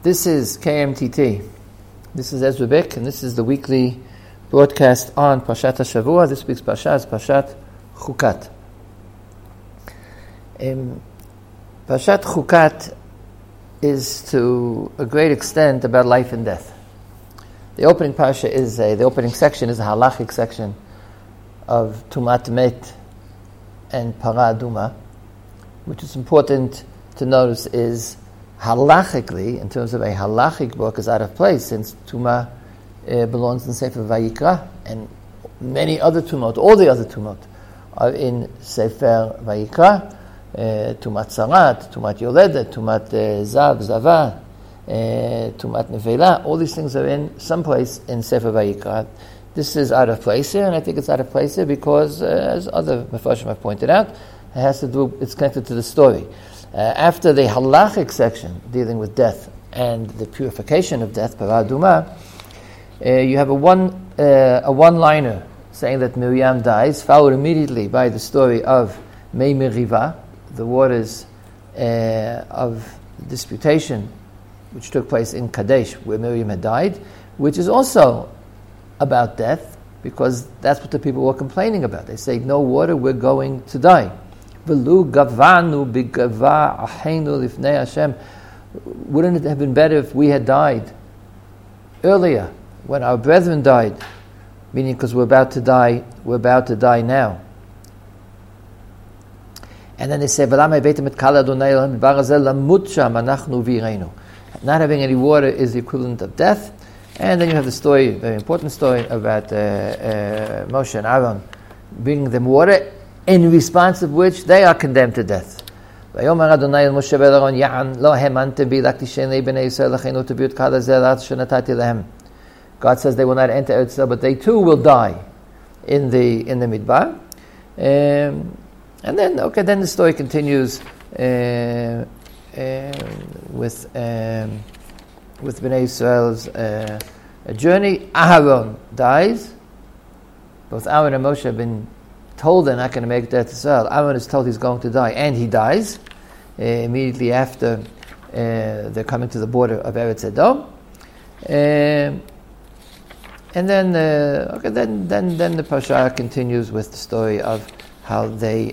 This is KMTT. This is Ezra Bick, and this is the weekly broadcast on Parshat Shavua. This week's Pashat is Parshat Chukat. Um, Parshat Chukat is to a great extent about life and death. The opening pasha is a, the opening section is a halachic section of Tumat Met and Parah Adumah, which is important to notice is halachically, in terms of a halachic book, is out of place since Tuma uh, belongs in Sefer Vayikra and many other Tumot, all the other Tumot are in Sefer Vayikra. Uh, tumat Sarat, Tumat Yoledet, Tumat uh, Zav, Zava, uh, Tumat Nevela, all these things are in some place in Sefer Vayikra. This is out of place here, and I think it's out of place here because, uh, as other Mepharshim have pointed out, it has to do, it's connected to the story. Uh, after the halachic section dealing with death and the purification of death, Parah Adumah, uh, you have a one uh, a one liner saying that Miriam dies, followed immediately by the story of Mei Meriva, the waters uh, of disputation which took place in Kadesh, where Miriam had died, which is also about death because that's what the people were complaining about. They say, "No water, we're going to die." V'lu gavanu ahenu lifnei Hashem. Wouldn't it have been better if we had died earlier, when our brethren died? Meaning, because we're about to die, we're about to die now. And then they say, Not having any water is the equivalent of death. And then you have the story, very important story, about uh, uh, Moshe and Aaron bringing them water in response of which they are condemned to death. ויאמר אדוני אל משה ואהרון יען לא האמנתם בי רק תשני בני ישראל לכנו תביאו את קהל הזה לארץ שנתתי להם. God says they will not enter Eretz but they too will die in the in the midbar. Um, and then okay, then the story continues uh, uh, with um, with Bnei Israel's uh, journey. Aharon dies. Both Aaron and Moshe have been told they're not going to make to Israel. Aaron is told he's going to die, and he dies uh, immediately after uh, they're coming to the border of Eretz Edom. Uh, and then, okay, then, then, then the Pasha continues with the story of how they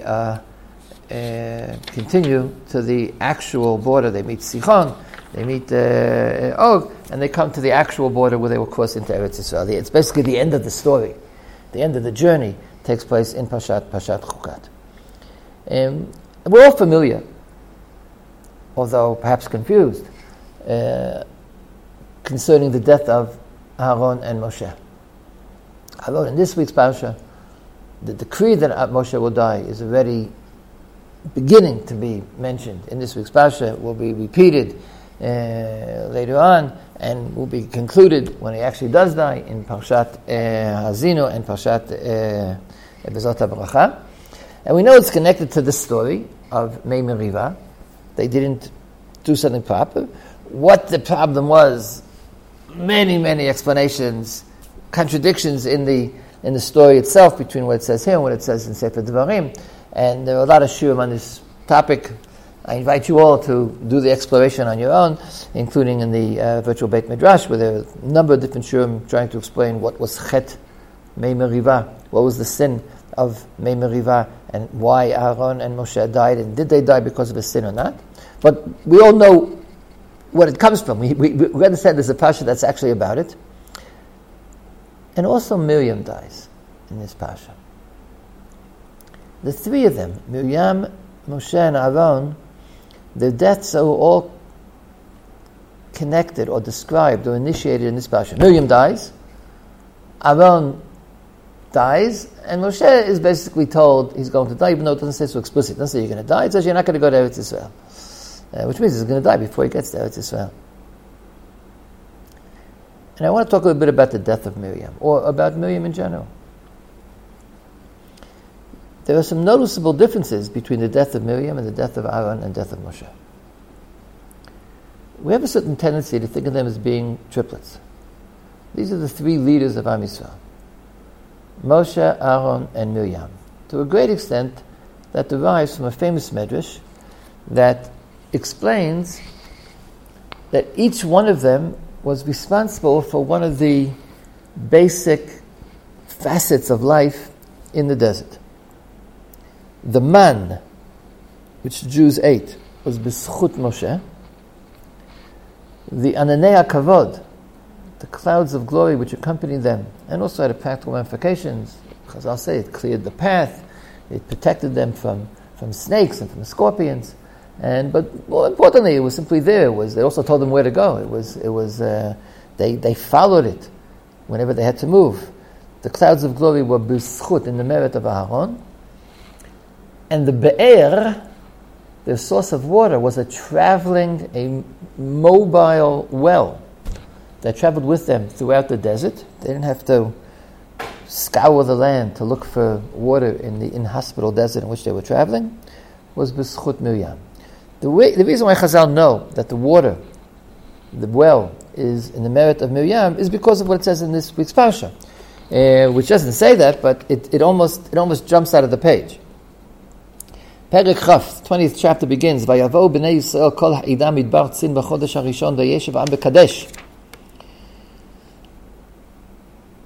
continue to the actual border. They meet Sichon, they meet Og, and they come to the actual border where they will cross into Eretz Israel. It's basically the end of the story, the end of the journey takes place in Pashat, Parshat Chukat. Um, we're all familiar, although perhaps confused, uh, concerning the death of Aaron and Moshe. Aaron, in this week's Pasha, the decree that Moshe will die is already beginning to be mentioned in this week's Pasha, will be repeated uh, later on, and will be concluded when he actually does die in Parshat uh, Ha'azinu and Parshat uh, Bracha. And we know it's connected to the story of Mei Meriva. They didn't do something proper. What the problem was, many, many explanations, contradictions in the in the story itself between what it says here and what it says in Sefer Devarim. And there are a lot of shiurim on this topic. I invite you all to do the exploration on your own, including in the uh, virtual Beit Midrash, where there are a number of different shiurim trying to explain what was Chet Mei Meriva, what was the sin of Mei Meriva, and why Aaron and Moshe died, and did they die because of a sin or not. But we all know what it comes from. We, we, we understand there's a pasha that's actually about it. And also Miriam dies in this pasha. The three of them, Miriam, Moshe, and Aaron, their deaths are all connected or described or initiated in this pasha. Miriam dies, Aaron dies, and Moshe is basically told he's going to die, even though it doesn't say so explicit. It doesn't say you're going to die. It says you're not going to go to Eretz Israel, uh, which means he's going to die before he gets to Eretz Israel. And I want to talk a little bit about the death of Miriam, or about Miriam in general. There are some noticeable differences between the death of Miriam and the death of Aaron and death of Moshe. We have a certain tendency to think of them as being triplets. These are the three leaders of Am Yisrael. Moshe, Aaron, and Miriam. To a great extent, that derives from a famous medrash that explains that each one of them was responsible for one of the basic facets of life in the desert. The man, which the Jews ate, was B'zchut Moshe. The Ananei Kavod, the clouds of glory which accompanied them, and also had practical ramifications. Because I'll say it cleared the path, it protected them from, from snakes and from scorpions. And but more importantly, it was simply there. It was they also told them where to go. It was it was uh, they they followed it whenever they had to move. The clouds of glory were b'zchut in the merit of Aaron, and the be'er, the source of water, was a traveling, a mobile well that traveled with them throughout the desert. They didn't have to scour the land to look for water in the inhospitable desert in which they were traveling. Was b'zchut Miriam. The, way, the reason why Chazal know that the water, the well, is in the merit of Miriam is because of what it says in this week's parsha, uh, which doesn't say that, but it, it almost it almost jumps out of the page. Perek Chaf, 20th chapter begins.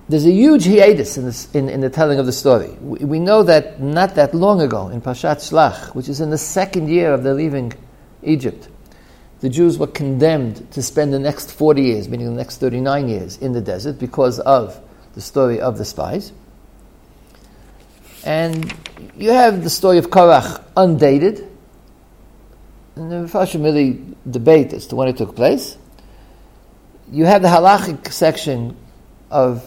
There's a huge hiatus in, this, in, in, the telling of the story. We, we, know that not that long ago in Parshat Shlach, which is in the second year of their leaving Egypt, the Jews were condemned to spend the next 40 years, meaning the next 39 years, in the desert because of the story of the spies. And you have the story of Korach undated, and the Mepharshim really debate as to when it took place. You have the halachic section of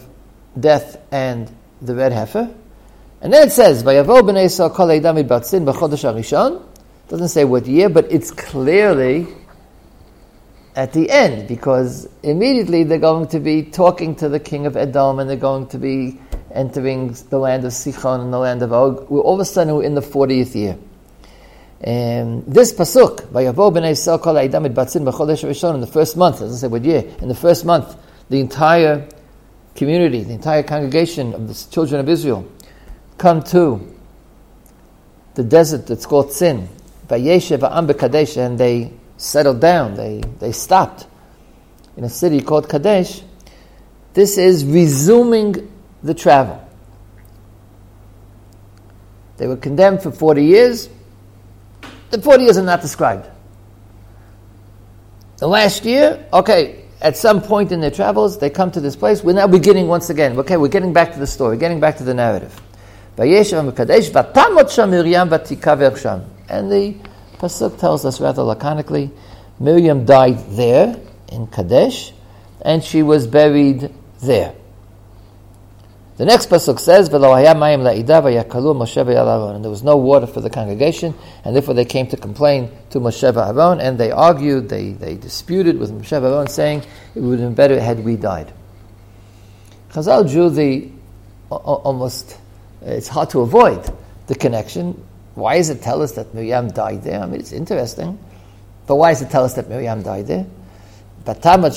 death and the red heifer. And then it says, b'nei kol b'chodesh. Doesn't say what year, but it's clearly at the end because immediately they're going to be talking to the king of Edom and they're going to be entering the land of Sichon and the land of Og. We're all of a sudden we're in the 40th year. And this pasuk, Vayavo b'nei Yisrael kol batzin b'chodesh harishon, in the first month, doesn't say what year, in the first month, the entire community, the entire congregation of the children of Israel, come to the desert that's called Sin, Vayeshev Kadesh, and they settled down, they, they stopped in a city called Kadesh. This is resuming the travel. They were condemned for 40 years. The 40 years are not described. The last year, okay, at some point in their travels, they come to this place. We're now beginning once again. Okay, we're getting back to the story, getting back to the narrative. And the pasuk tells us rather laconically, Miriam died there in Kadesh, and she was buried there. The next pasuk says, And there was no water for the congregation, and therefore they came to complain to Moshe Aaron, and they argued, they, they disputed with Moshe Aaron, saying it would have been better had we died. Chazal drew the almost, it's hard to avoid the connection. Why does it tell us that Miriam died there? I mean, it's interesting. But why does it tell us that Miriam died there? When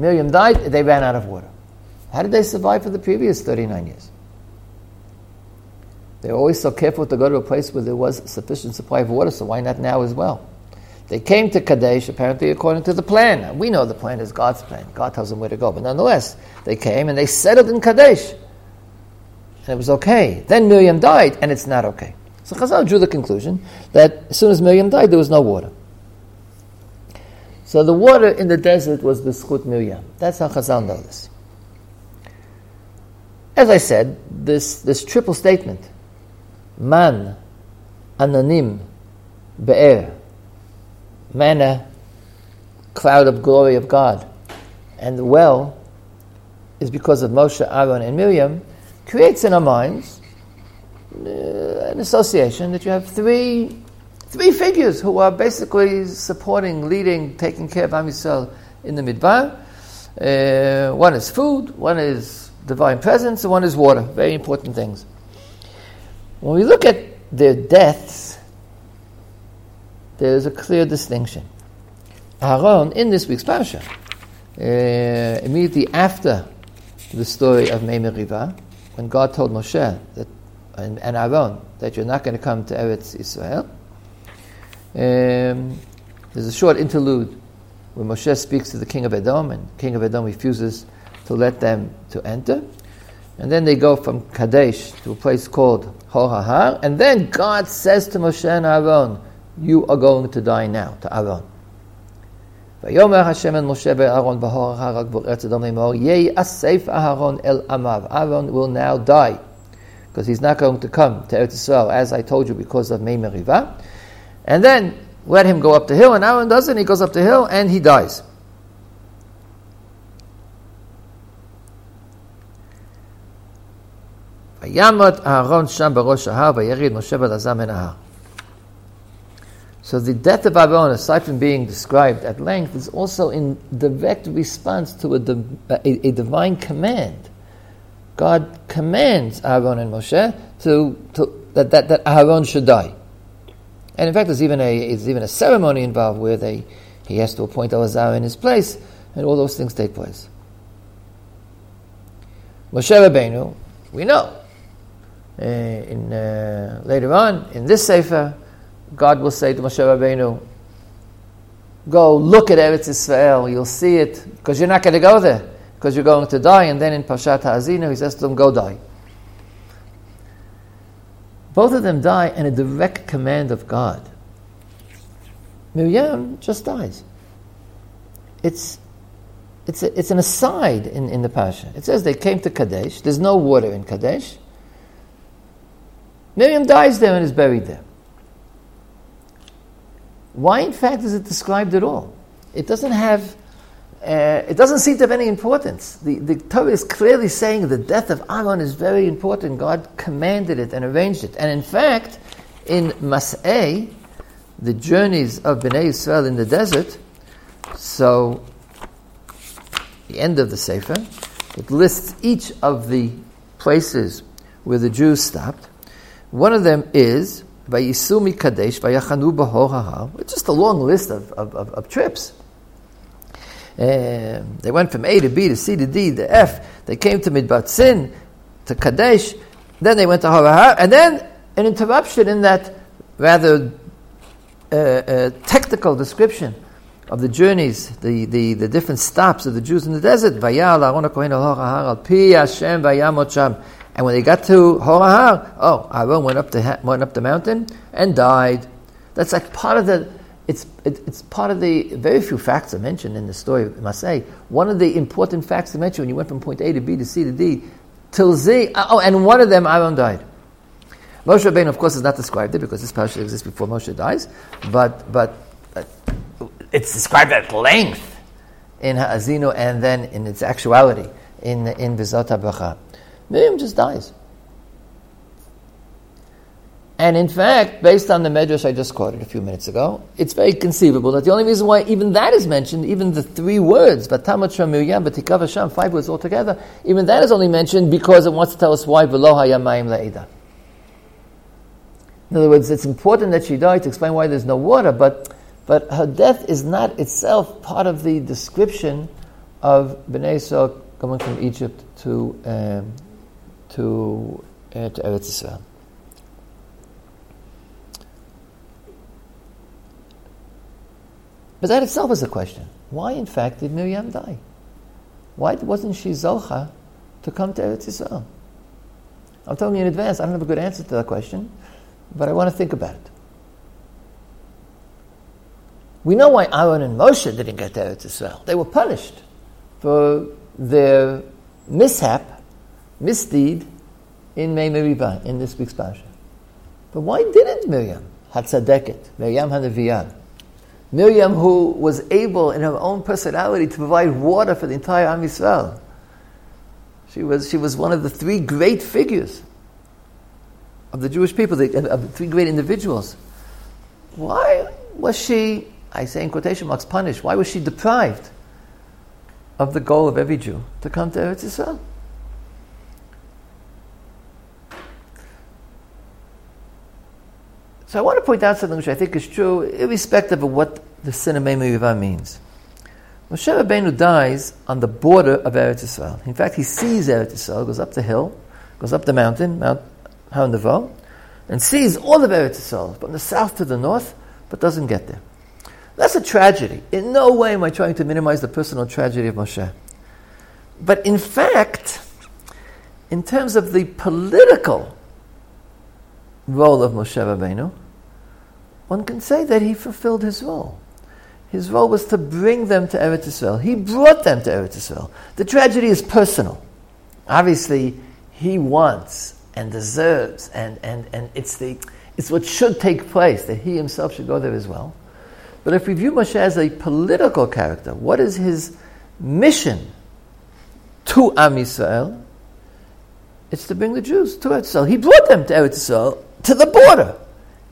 Miriam died, they ran out of water. How did they survive for the previous 39 years? They were always so careful to go to a place where there was sufficient supply of water, so why not now as well? They came to Kadesh apparently according to the plan. We know the plan is God's plan. God tells them where to go. But nonetheless, they came and they settled in Kadesh. And it was okay. Then Miriam died, and it's not okay. So Chazal drew the conclusion that as soon as Miriam died, there was no water. So the water in the desert was the Schut Miriam. That's how Chazal knows this. As I said, this, this triple statement, man, anonim, be'er, manna, cloud of glory of God, and the well is because of Moshe, Aaron, and Miriam, creates in our minds uh, an association that you have three, three figures who are basically supporting, leading, taking care of Am Yisrael in the Midbar. Uh, one is food, one is divine presence, and one is water. Very important things. When we look at their deaths, there's a clear distinction. Aaron, in this week's parasha, uh, immediately after the story of Mei Meriva, when God told Moshe that, and, and Aaron that you're not going to come to Eretz Israel, um, There's a short interlude where Moshe speaks to the king of Edom, and king of Edom refuses to let them to enter. And then they go from Kadesh to a place called Hor HaHar, and then God says to Moshe and Aaron, you are going to die now, to Aaron. ויאמר השם אל משה ואהרון בהר ההר הגבור ארץ אדום לאמור, ייאסף אהרון אל עמיו. Aaron will now die, because he's not going to come to Eretz Israel, as I told you, because of Mei Meriva. And then let him go up the hill, and Aaron doesn't, he goes up the hill and he dies. וימת אהרון שם בראש ההר, וירד משה ואלעזר מן ההר. So the death of Aaron, aside from being described at length, is also in direct response to a, a, a divine command. God commands Aaron and Moshe to, to that, that, that Aaron should die. And in fact, there's even a there's even a ceremony involved where they he has to appoint Elazar in his place, and all those things take place. Moshe Rabbeinu, we know. Uh, in uh, later on in this sefer, God will say to Moshe Rabbeinu, "Go look at Eretz Israel. You'll see it because you're not going to go there because you're going to die." And then in Parshat Ha'azinu, he says to them, "Go die." Both of them die in a direct command of God. Miriam just dies. It's, it's, a, it's an aside in, in the Pasha. It says they came to Kadesh. There's no water in Kadesh. Miriam dies there and is buried there. Why, in fact, is it described at all? It doesn't have uh, it doesn't seem to have any importance. The, the Torah is clearly saying the death of Aaron is very important. God commanded it and arranged it. And in fact, in Masei, the journeys of Bnei Israel in the desert, so the end of the Sefer, it lists each of the places where the Jews stopped. One of them is Vayisumi Kadesh, Vayachanu Bahor It's just a long list of, of, of, of trips. Um, they went from A to B to C to D to F. They came to Midbar Tzin, to Kadesh. Then they went to Harahar. And then an interruption in that rather uh, uh, technical description of the journeys, the, the, the different stops of the Jews in the desert. And when they got to Hor HaHar, oh, Aaron went up the went up the mountain and died. That's like part of the it's, it, it's part of the very few facts I mentioned in the story of Masei. One of the important facts to mention when you went from point A to B to C to D till Z. Uh, oh, and one of them, Aaron died. Moshe Rabbeinu, of course, is not described there because this parasha exists before Moshe dies, but, but, but it's described at length in Ha'azinu and then in its actuality in, in V'Zot HaBracha. Miriam just dies. And in fact, based on the medrash I just quoted a few minutes ago, it's very conceivable that the only reason why even that is mentioned, even the three words, Sham, five words altogether, even that is only mentioned because it wants to tell us why Veloha Yamayim La'ida. In other words, it's important that she died to explain why there's no water, but, but her death is not itself part of the description of Bnei Yisrael going from Egypt to, um, to, uh, to Eretz Yisrael. But that itself is a question. Why, in fact, did Miriam die? Why wasn't she Zocha to come to Eretz Yisrael? I'm telling you in advance, I don't have a good answer to that question, but I want to think about it. We know why Aaron and Moshe didn't get to Eretz Yisrael. They were punished for their mishap, misdeed in Mei Meribah, in this week's Pasha. But why didn't Miriam, Hatzadeket, Miriam Hanaviyah, Miriam, who was able in her own personality to provide water for the entire Am Yisrael. She was, she was one of the three great figures of the Jewish people, the, of the three great individuals. Why was she, I say in quotation marks, punished? Why was she deprived of the goal of every Jew to come to Eretz Yisrael? So I want to point out something which I think is true, irrespective of what the Sinamei Merivah means. Moshe Rabbeinu dies on the border of Eretz Yisrael. In fact, he sees Eretz Yisrael, goes up the hill, goes up the mountain, Mount Har and sees all of Eretz Yisrael, from the south to the north, but doesn't get there. That's a tragedy. In no way am I trying to minimize the personal tragedy of Moshe. But in fact, in terms of the political role of Moshe Rabbeinu, one can say that he fulfilled his role. His role was to bring them to Eretz Israel. He brought them to Eretz Israel. The tragedy is personal. Obviously, he wants and deserves, and, and, and it's, the, it's what should take place, that he himself should go there as well. But if we view Moshe as a political character, what is his mission to Am Yisrael? It's to bring the Jews to Eretz Israel. He brought them to Eretz Israel, to the border.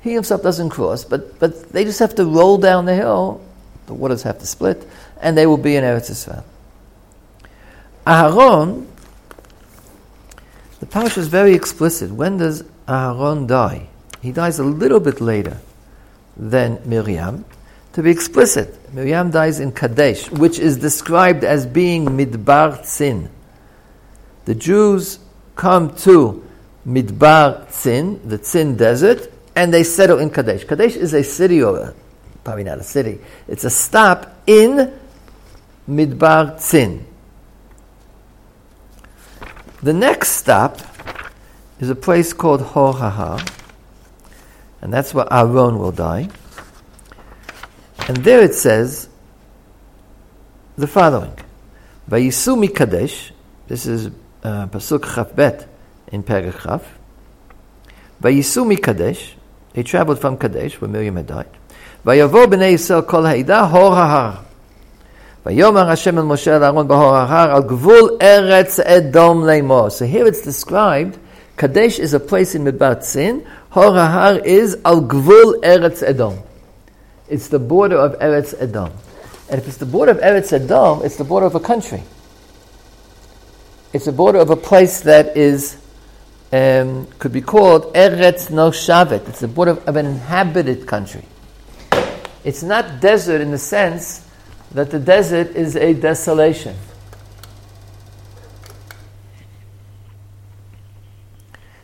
He himself doesn't cross, but, but they just have to roll down the hill. The waters have to split, and they will be in Eretz Israel. Aharon, the parish is very explicit. When does Aharon die? He dies a little bit later than Miriam. To be explicit, Miriam dies in Kadesh, which is described as being Midbar Tzin. The Jews come to Midbar Tzin, the Tzin desert, and they settle in Kadesh. Kadesh is a city, or probably not a city, it's a stop in Midbar Tzin. The next stop is a place called Hor and that's where Aaron will die. And there it says the following: Vayisu Kadesh. This is uh, pasuk chafbet in Perek Chaf. Vayisu Kadesh. They traveled from Kadesh, where Miriam had died. Vayavo b'nei Yisrael kol ha'ida hor ha'har. Vayomer Hashem el Moshe el Aaron b'hor ha'har al gvul eretz edom leimo. So here it's described, Kadesh is a place in Midbar Tzin, hor ha'har is al gvul eretz edom. It's the border of Eretz Edom. And if it's the border of Eretz Edom, it's the border of a country. It's the border of a place that is um, could be called Eretz Noshavet. It's the border of an inhabited country. It's not desert in the sense that the desert is a desolation.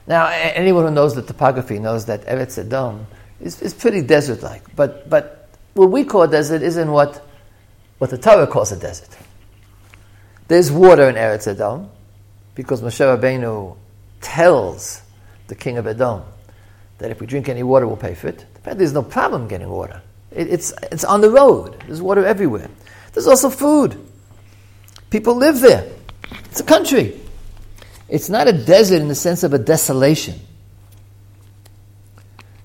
Now, anyone who knows the topography knows that Eretz Edom is, is pretty desert-like. But, but what we call desert isn't what, what the Torah calls a desert. There's water in Eretz Edom because Moshe Rabbeinu tells the king of Edom that if we drink any water, we'll pay for it. There's no problem getting water. It, it's, it's on the road. There's water everywhere. There's also food. People live there. It's a country. It's not a desert in the sense of a desolation.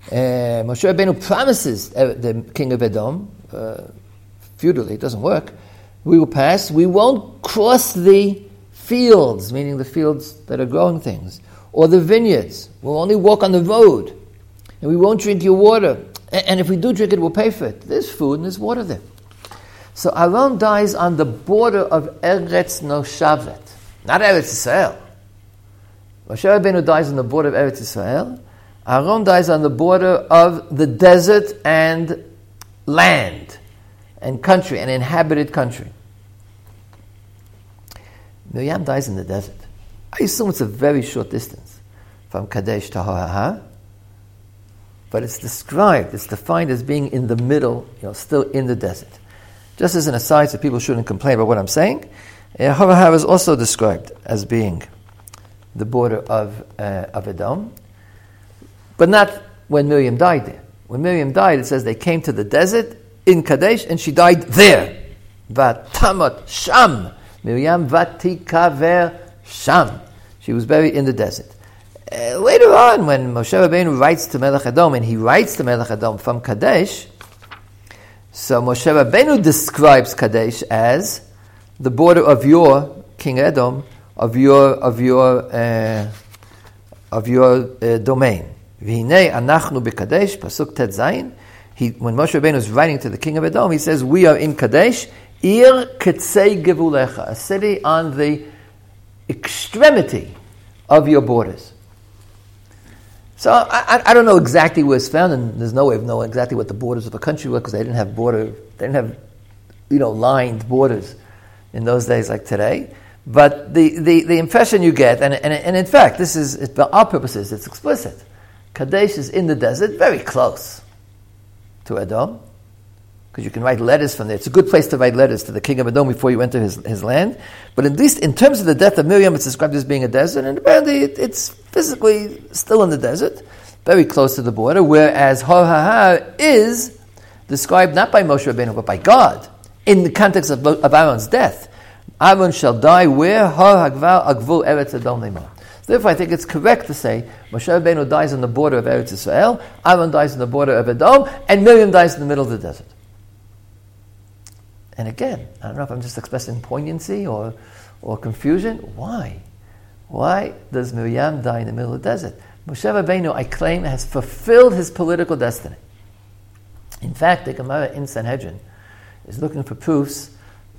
Uh, Moshe Rabbeinu promises uh, the king of Edom, uh, feudally, it doesn't work, we will pass, we won't cross the fields, meaning the fields that are growing things, or the vineyards. We'll only walk on the road, and we won't drink your water. And if we do drink it, we'll pay for it. There's food and there's water there. So Aaron dies on the border of Eretz Noshavet, not Eretz Israel. Moshe Rabbeinu dies on the border of Eretz Israel. Aaron dies on the border of the desert and land and country, an inhabited country. Miriam dies in the desert. I assume it's a very short distance from Kadesh to Har but it's described, it's defined as being in the middle, you know, still in the desert. Just as an aside, so people shouldn't complain about what I'm saying, Har is also described as being the border of, uh, of Edom, but not when Miriam died there. When Miriam died, it says they came to the desert in Kadesh and she died there. Vatamat Sham. Miriam Vatikaver Sham. She was buried in the desert. Uh, later on, when Moshe Rabbeinu writes to Melech Edom, and he writes to Melech Edom from Kadesh, so Moshe Rabbeinu describes Kadesh as the border of your King Edom, of your of your uh, of your uh, domain. V'hinei anachnu b'kadesh, pasuk tet zayin. He, when Moshe Rabbeinu is writing to the king of Edom, he says, "We are in Kadesh, ir ketzei gevulecha, a city on the extremity of your borders." So I, I, I, don't know exactly where it's found, and there's no way of knowing exactly what the borders of a country were because they didn't have border, they didn't have, you know, lined borders in those days like today. But the, the, the impression you get, and, and, and in fact, this is, for our purposes, it's explicit. Kadesh is in the desert, very close to Edom. Because you can write letters from there. It's a good place to write letters to the king of Edom before you enter his, his land. But at least in terms of the death of Miriam, it's described as being a desert, and apparently it, it's physically still in the desert, very close to the border, whereas Har Hahar is described not by Moshe Rabbeinu, but by God, in the context of, of Aaron's death. Aaron shall die where Har Hagvar Agvul Eretz Edom Lemar. Therefore, I think it's correct to say Moshe Rabbeinu dies on the border of Eretz Israel, Aaron dies on the border of Edom, and Miriam dies in the middle of the desert. And again, I don't know if I'm just expressing poignancy or, or confusion. Why? Why does Miriam die in the middle of the desert? Moshe Rabbeinu, I claim, has fulfilled his political destiny. In fact, the Gemara in Sanhedrin is looking for proofs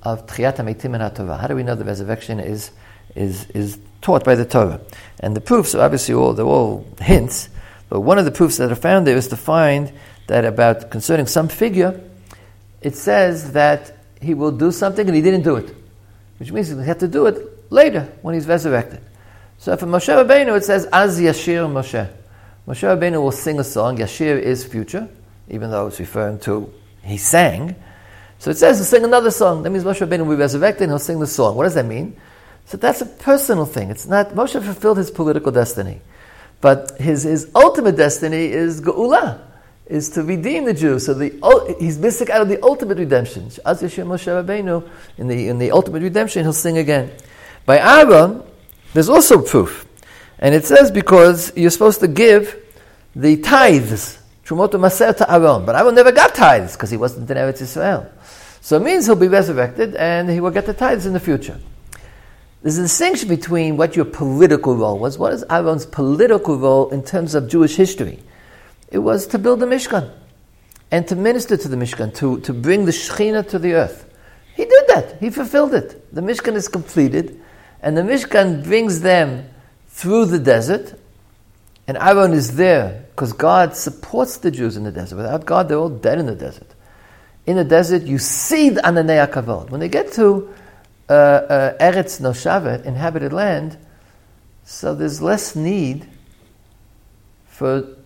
of Tchiyat HaMeitim and Torah. How do we know the resurrection is, is, is taught by the Torah? And the proofs are obviously all, they're all hints, but one of the proofs that are found there is to find that about concerning some figure, it says that he will do something and he didn't do it, which means he had to do it later when he's resurrected. So for Moshe Rabbeinu, it says, Az Yashir Moshe. Moshe Rabbeinu will sing a song. Yashir is future, even though it's referring to he sang. So it says to sing another song. That means Moshe Rabbeinu will be resurrected and he'll sing the song. What does that mean? So that's a personal thing. It's not, Moshe fulfilled his political destiny. But his, his ultimate destiny is Geula is to redeem the Jews. So the, he's missing out of the ultimate redemption. As Yeshua Moshe Rabbeinu, in the, in the ultimate redemption, he'll sing again. By Aaron, there's also proof. And it says because you're supposed to give the tithes, Trumot Maser to Aaron. But Aaron never got tithes because he wasn't in Eretz Israel. So it means he'll be resurrected and he will get the tithes in the future. There's a distinction between what your political role was. What is Aaron's political role in terms of Jewish history? It was to build the Mishkan and to minister to the Mishkan, to, to bring the Shekhinah to the earth. He did that. He fulfilled it. The Mishkan is completed, and the Mishkan brings them through the desert, and Aaron is there because God supports the Jews in the desert. Without God, they're all dead in the desert. In the desert, you see the Ananei Kavod. When they get to uh, uh, Eretz Noshavet, inhabited land, so there's less need for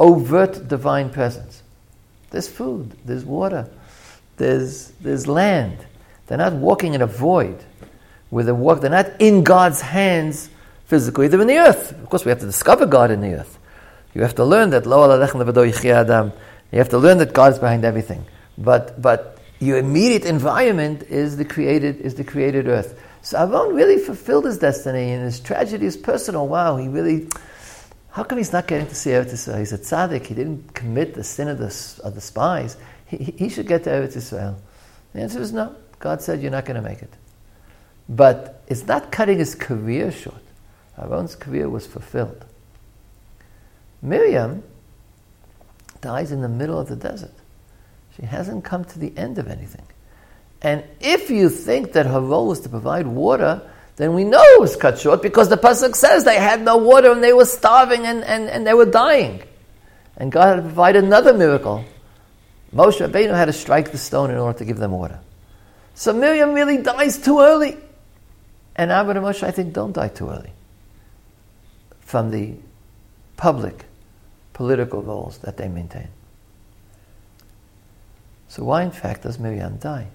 overt divine presence. There's food, there's water, there's, there's land. They're not walking in a void where they walk, they're not in God's hands physically, they're in the earth. Of course, we have to discover God in the earth. You have to learn that you have to learn that God is behind everything. But, but your immediate environment is the created, is the created earth. So Aaron really fulfilled his destiny, and his tragedy is personal. Wow, he really how come he's not getting to see Eretz Israel? He's a tzaddik. He didn't commit the sin of the, of the spies. He, he should get to Eretz Israel. The answer is no. God said you're not going to make it. But it's not cutting his career short. Aaron's career was fulfilled. Miriam dies in the middle of the desert. She hasn't come to the end of anything. And if you think that her role was to provide water, then we know it was cut short because the pasuk says they had no water and they were starving and, and, and they were dying. And God had to provide another miracle. Moshe Rabbeinu had to strike the stone in order to give them water. So Miriam really dies too early. And Aaron and Moshe, I think, don't die too early from the public political roles that they maintain. So why, in fact, does Miriam die?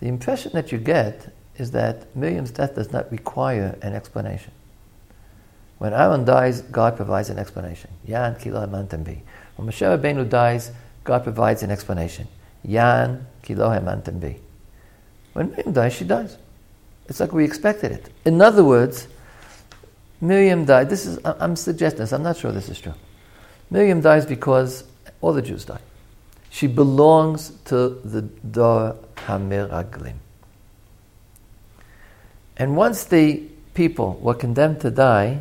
The impression that you get is that Miriam's death does not require an explanation. When Aaron dies, God provides an explanation. Yan. When Moshe Rabbeinu dies, God provides an explanation. Yan. When Miriam dies, she dies. It's like we expected it. In other words, Miriam died. This is I'm suggesting this. I'm not sure this is true. Miriam dies because all the Jews die. She belongs to the Dor HaMeraglim. And once the people were condemned to die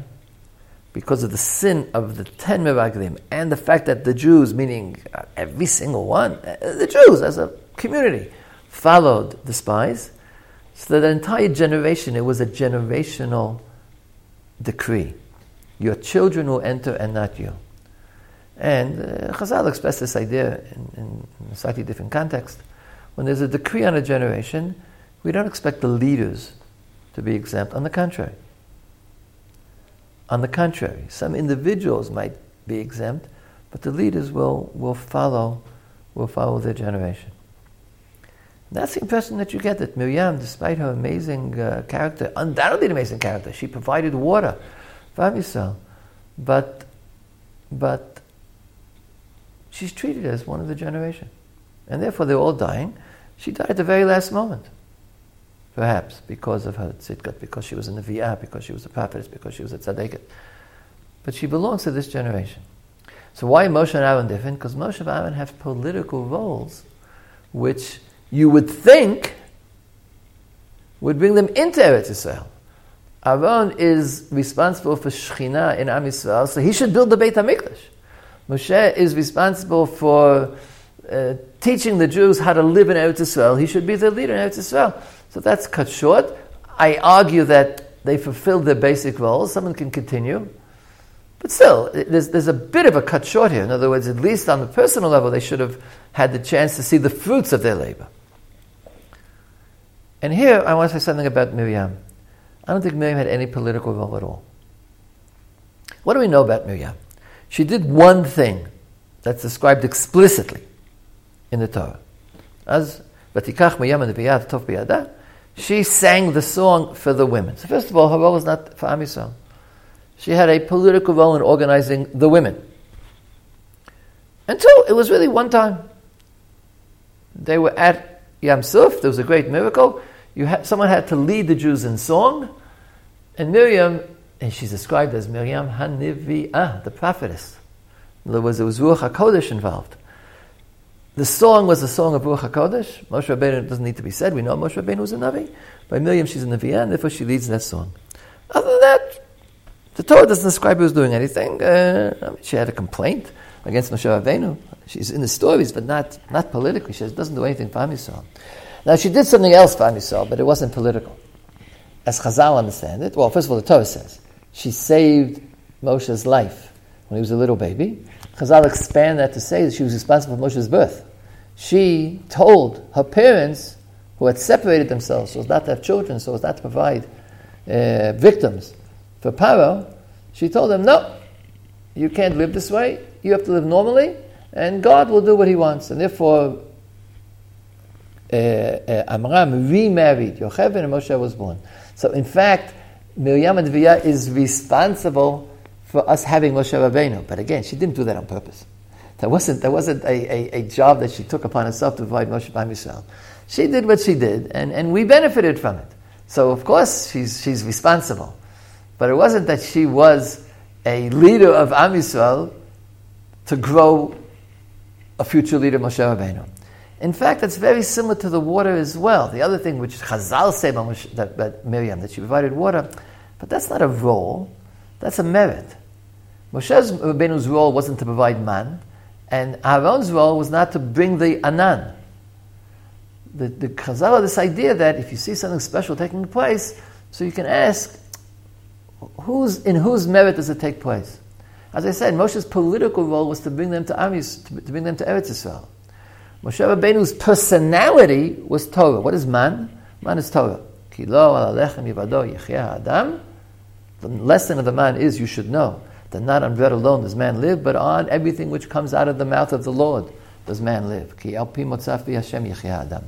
because of the sin of the ten Meraglim and the fact that the Jews, meaning uh, every single one, uh, the Jews as a community, followed the spies, so that the entire generation, it was a generational decree. Your children will enter and not you. And uh, Chazal expressed this idea in, in, a slightly different context. When there's a decree on a generation, we don't expect the leaders to be exempt. On the contrary. On the contrary, some individuals might be exempt, but the leaders will, will follow will follow their generation. That's the impression that you get that Miriam, despite her amazing uh, character, undoubtedly an amazing character, she provided water for Am Yisrael, but, but she's treated as one of the generation. And therefore they're all dying. She died at the very last moment. Perhaps because of her tzidkat, because she was in the Viyah, because she was a prophetess, because she was a tzaddikat. But she belongs to this generation. So why Moshe and Aaron different? Because Moshe and Aaron have political roles which you would think would bring them into Eretz Yisrael. Aaron is responsible for Shechina in Am Yisrael, so he should build the Beit HaMikdash. Moshe is responsible for uh, teaching the Jews how to live in Eretz Yisrael. He should be the leader in Eretz Yisrael. So that's cut short. I argue that they fulfilled their basic roles. Someone can continue. But still, there's, there's a bit of a cut short here. In other words, at least on the personal level, they should have had the chance to see the fruits of their labor. And here, I want to say something about Miriam. I don't think Miriam had any political role at all. What do we know about Miriam? She did one thing that's described explicitly in the Torah. As Vatikach Miriam and Tov Biyada, she sang the song for the women. So first of all, her role was not for Am. She had a political role in organizing the women. Until it was really one time. They were at Yam Suf, there was a great miracle. You someone had to lead the Jews in song, and Miriam, and she's described as Miriam Hanivi'ah, the prophetess. In other words, there was Ruach HaKodesh involved. The song was a song of Ruach HaKodesh. Moshe Rabbeinu doesn't need to be said. We know Moshe Rabbeinu was a Navi. By Miriam, she's a Navi'ah, and therefore she leads that song. Other than that, the Torah doesn't describe who was doing anything. Uh, I mean, she had a complaint against Moshe Rabbeinu. She's in the stories, but not, not politically. She doesn't do anything for Am Yisrael. Now, she did something else for Am Yisrael, but it wasn't political. As Chazal understand it, well, first of all, the Torah says she saved Moshe's life when he was a little baby. Chazal expand that to say that she was responsible for Moshe's birth. She told her parents, who had separated themselves so as not to have children, so as not to provide uh, victims for Paro, she told them, no, you can't live this way. You have to live normally, and God will do what He wants. And therefore, uh, uh, Amram remarried Yocheved, and Moshe was born. So, in fact, Miriam Adviya is responsible for us having Moshe Rabbeinu. But again, she didn't do that on purpose. That wasn't, that wasn't a, a, a job that she took upon herself to provide Moshe by Yisrael. She did what she did, and, and we benefited from it. So, of course, she's, she's responsible. But it wasn't that she was a leader of Am Yisrael to grow a future leader, Moshe Rabbeinu. In fact, that's very similar to the water as well. The other thing which Chazal say about Miriam, that she provided water, but that's not a role, that's a merit. Moshe Rabbeinu's role wasn't to provide man, and Aaron's role was not to bring the anan. The, the Chazal this idea that if you see something special taking place, so you can ask, whose, in whose merit does it take place? As I said, Moshe's political role was to bring them to Amis, to, to bring them to Eretz Yisrael. Moshe Rabbeinu's personality was Torah. What is man? Man is Torah. Kilo yivado adam. The lesson of the man is you should know that not on bread alone does man live, but on everything which comes out of the mouth of the Lord does man live. Ki Hashem adam.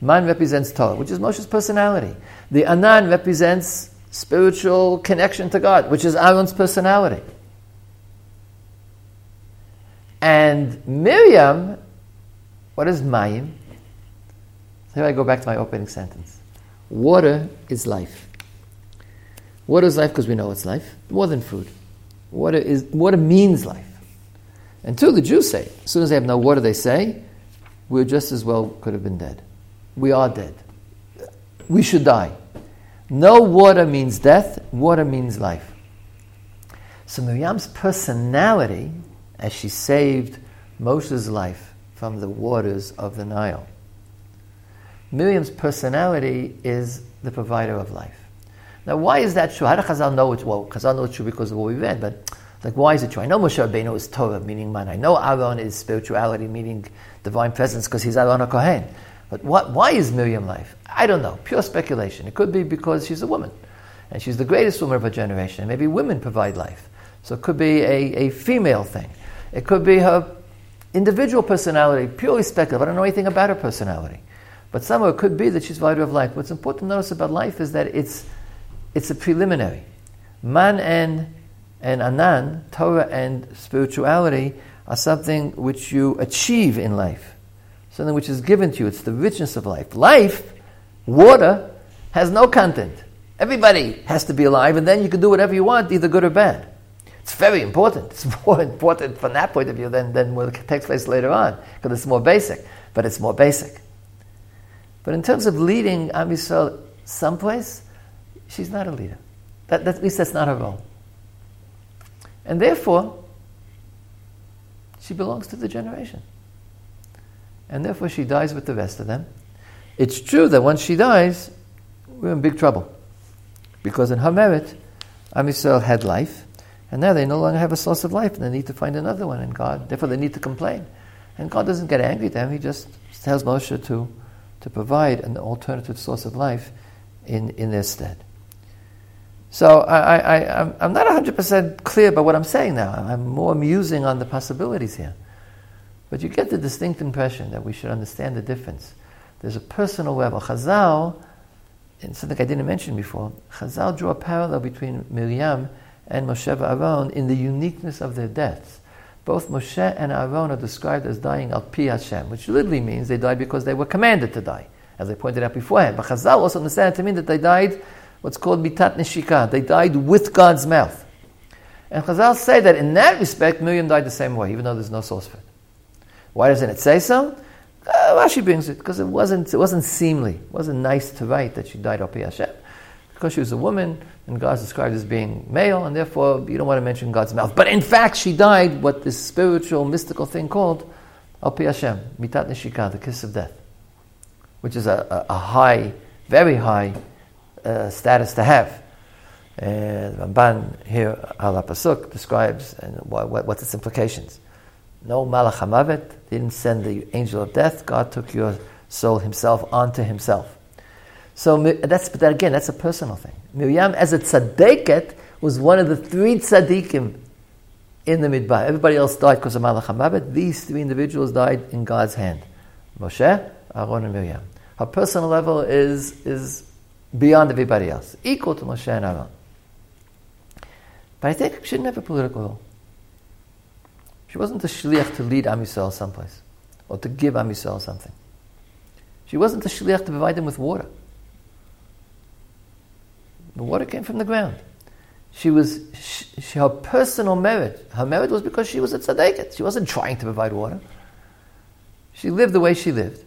Man represents Torah, which is Moshe's personality. The Anan represents spiritual connection to God, which is Aaron's personality. And Miriam, what is Mayim? Here I go back to my opening sentence. Water is life. Water is life because we know it's life, more than food. Water, is, water means life. And two, the Jews say, as soon as they have no water, they say, we just as well could have been dead. We are dead. We should die. No water means death, water means life. So Miriam's personality, as she saved Moshe's life from the waters of the Nile, Miriam's personality is the provider of life. Now, why is that true? How does Chazal know it's well? Chazal know it's true because of what we read, but like, why is it true? I know Moshe Rabbeinu is Torah, meaning man. I know Aaron is spirituality, meaning divine presence, because he's Aaron Kohen. But what, why is Miriam life? I don't know. Pure speculation. It could be because she's a woman. And she's the greatest woman of her generation. Maybe women provide life. So it could be a, a female thing. It could be her individual personality, purely speculative. I don't know anything about her personality. But somehow it could be that she's value of life. What's important to notice about life is that it's, it's a preliminary. Man and, and Anan, Torah and spirituality, are something which you achieve in life, something which is given to you. It's the richness of life. Life, water, has no content. Everybody has to be alive, and then you can do whatever you want, either good or bad. It's very important. It's more important from that point of view than, than what takes place later on, because it's more basic. But it's more basic. But in terms of leading Am Yisrael someplace, she's not a leader. That, that, at least that's not her role. And therefore, she belongs to the generation. And therefore, she dies with the rest of them. It's true that once she dies, we're in big trouble. Because in her merit, Am Yisrael had life, and now they no longer have a source of life, and they need to find another one, and God, therefore they need to complain. And God doesn't get angry at them, He just tells Moshe to, to provide an alternative source of life in, in their stead. So I, I, I'm, I'm not 100% clear about what I'm saying now. I'm more musing on the possibilities here. But you get the distinct impression that we should understand the difference. There's a personal level. Chazal, and something I didn't mention before, Chazal drew a parallel between Miriam and Moshe Aaron in the uniqueness of their deaths. Both Moshe and Aaron are described as dying al pi Hashem, which literally means they died because they were commanded to die, as I pointed out beforehand. But Chazal also understand it to mean that they died what's called mitat neshika. They died with God's mouth. And Chazal say that in that respect, Miriam died the same way, even though there's no source for it. Why doesn't it say so? Uh, Rashi brings it because it wasn't, it wasn't seemly. It wasn't nice to write that she died Opi Hashem. Because she was a woman, and God's described as being male, and therefore you don't want to mention God's mouth. But in fact, she died what this spiritual, mystical thing called Opi Hashem, Mitat Neshika, the kiss of death, which is a, a, a high, very high uh, status to have. And Ramban here, Al Pasuk, describes and what, what, what's its implications. No Malach HaMavet, didn't send the angel of death. God took your soul himself onto himself. So that's, but that again, that's a personal thing. Miriam, as a tzaddiket, was one of the three tzaddikim in the Midbar. Everybody else died because of Malach HaMavet. These three individuals died in God's hand. Moshe, Aaron, and Miriam. Her personal level is, is beyond everybody else, equal to Moshe and Aaron. But I think she didn't have a political role. She wasn't a shliach to lead Am Yisrael someplace or to give Am Yisrael something. She wasn't a shliach to provide them with water. The water came from the ground. She was she, her personal merit. Her merit was because she was a tzaddiket. She wasn't trying to provide water. She lived the way she lived.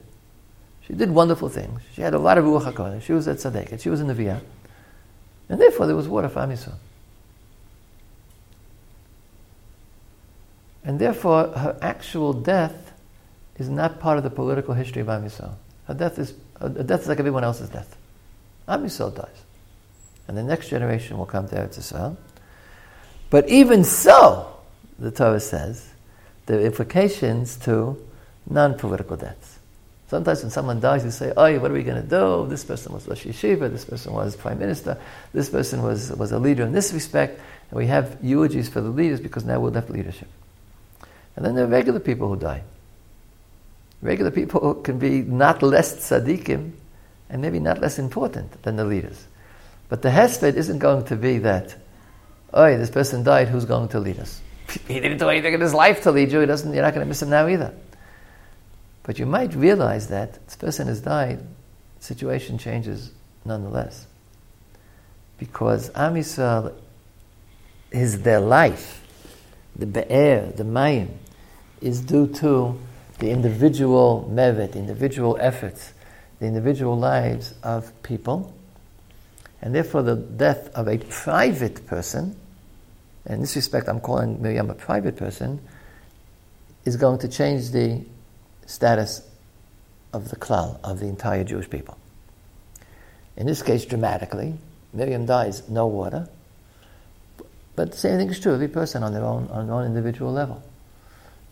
She did wonderful things. She had a lot of ruach hakodesh. She was a tzaddiket. She was in the via, and therefore there was water for Am. And therefore, her actual death is not part of the political history of Am. Her death is, her death is like everyone else's death. Am dies. And the next generation will come to Eretz Yisrael. But even so, the Torah says, there are implications to non-political deaths. Sometimes when someone dies, you say, oh, what are we going to do? This person was Rosh Yeshiva, this person was Prime Minister, this person was, was a leader in this respect, and we have eulogies for the leaders because now we'll have leadership. And then there are regular people who die. Regular people can be not less tzaddikim and maybe not less important than the leaders. But the hesped isn't going to be that, oh, this person died, who's going to lead us? He didn't do anything in his life to lead you, he doesn't, you're not going to miss him now either. But you might realize that this person has died, situation changes nonetheless. Because Am Yisrael is their life the be'er, the mayim, is due to the individual merit, the individual efforts, the individual lives of people. And therefore, the death of a private person, in this respect, I'm calling Miriam a private person, is going to change the status of the klal, of the entire Jewish people. In this case, dramatically, Miriam dies, no water. But the same thing is true every person on their own, on their own individual level.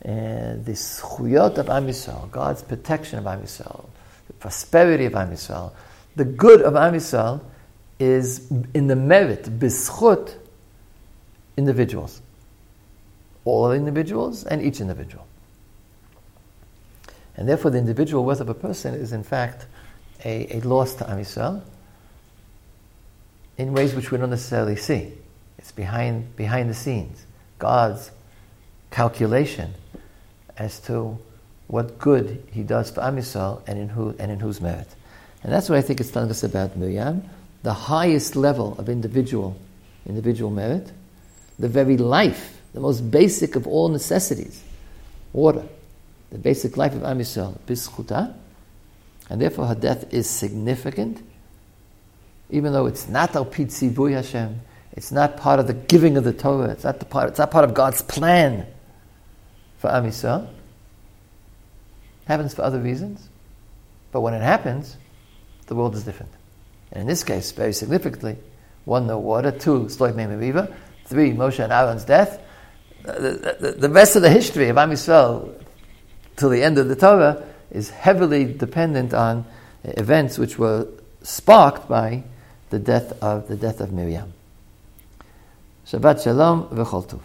And the zchuyot of Am Yisrael, God's protection of Am Yisrael, the prosperity of Am Yisrael, the good of Am Yisrael is in the merit, b'zchut, individuals. All individuals and each individual. And therefore, the individual worth of a person is, in fact, a, a loss to Am Yisrael in ways which we don't necessarily see. It's behind, behind the scenes. God's calculation as to what good he does for Am Yisrael and in, who, and in whose merit. And that's what I think it's telling us about Miriam, the highest level of individual, individual merit, the very life, the most basic of all necessities, water, the basic life of Am Yisrael, b'zchuta, and therefore her death is significant, even though it's not al pitzivuy Hashem, it's not part of the giving of the Torah, it's not, the part, it's not part of God's plan for Am Yisrael. happens for other reasons, but when it happens, the world is different. And in this case, very significantly, one, no water, two, Sloit Meriva, three, Moshe and Aaron's death. The, the, the, rest of the history of Am Yisrael till the end of the Torah is heavily dependent on events which were sparked by the death of the death of Miriam. Shabbat Shalom v'chol.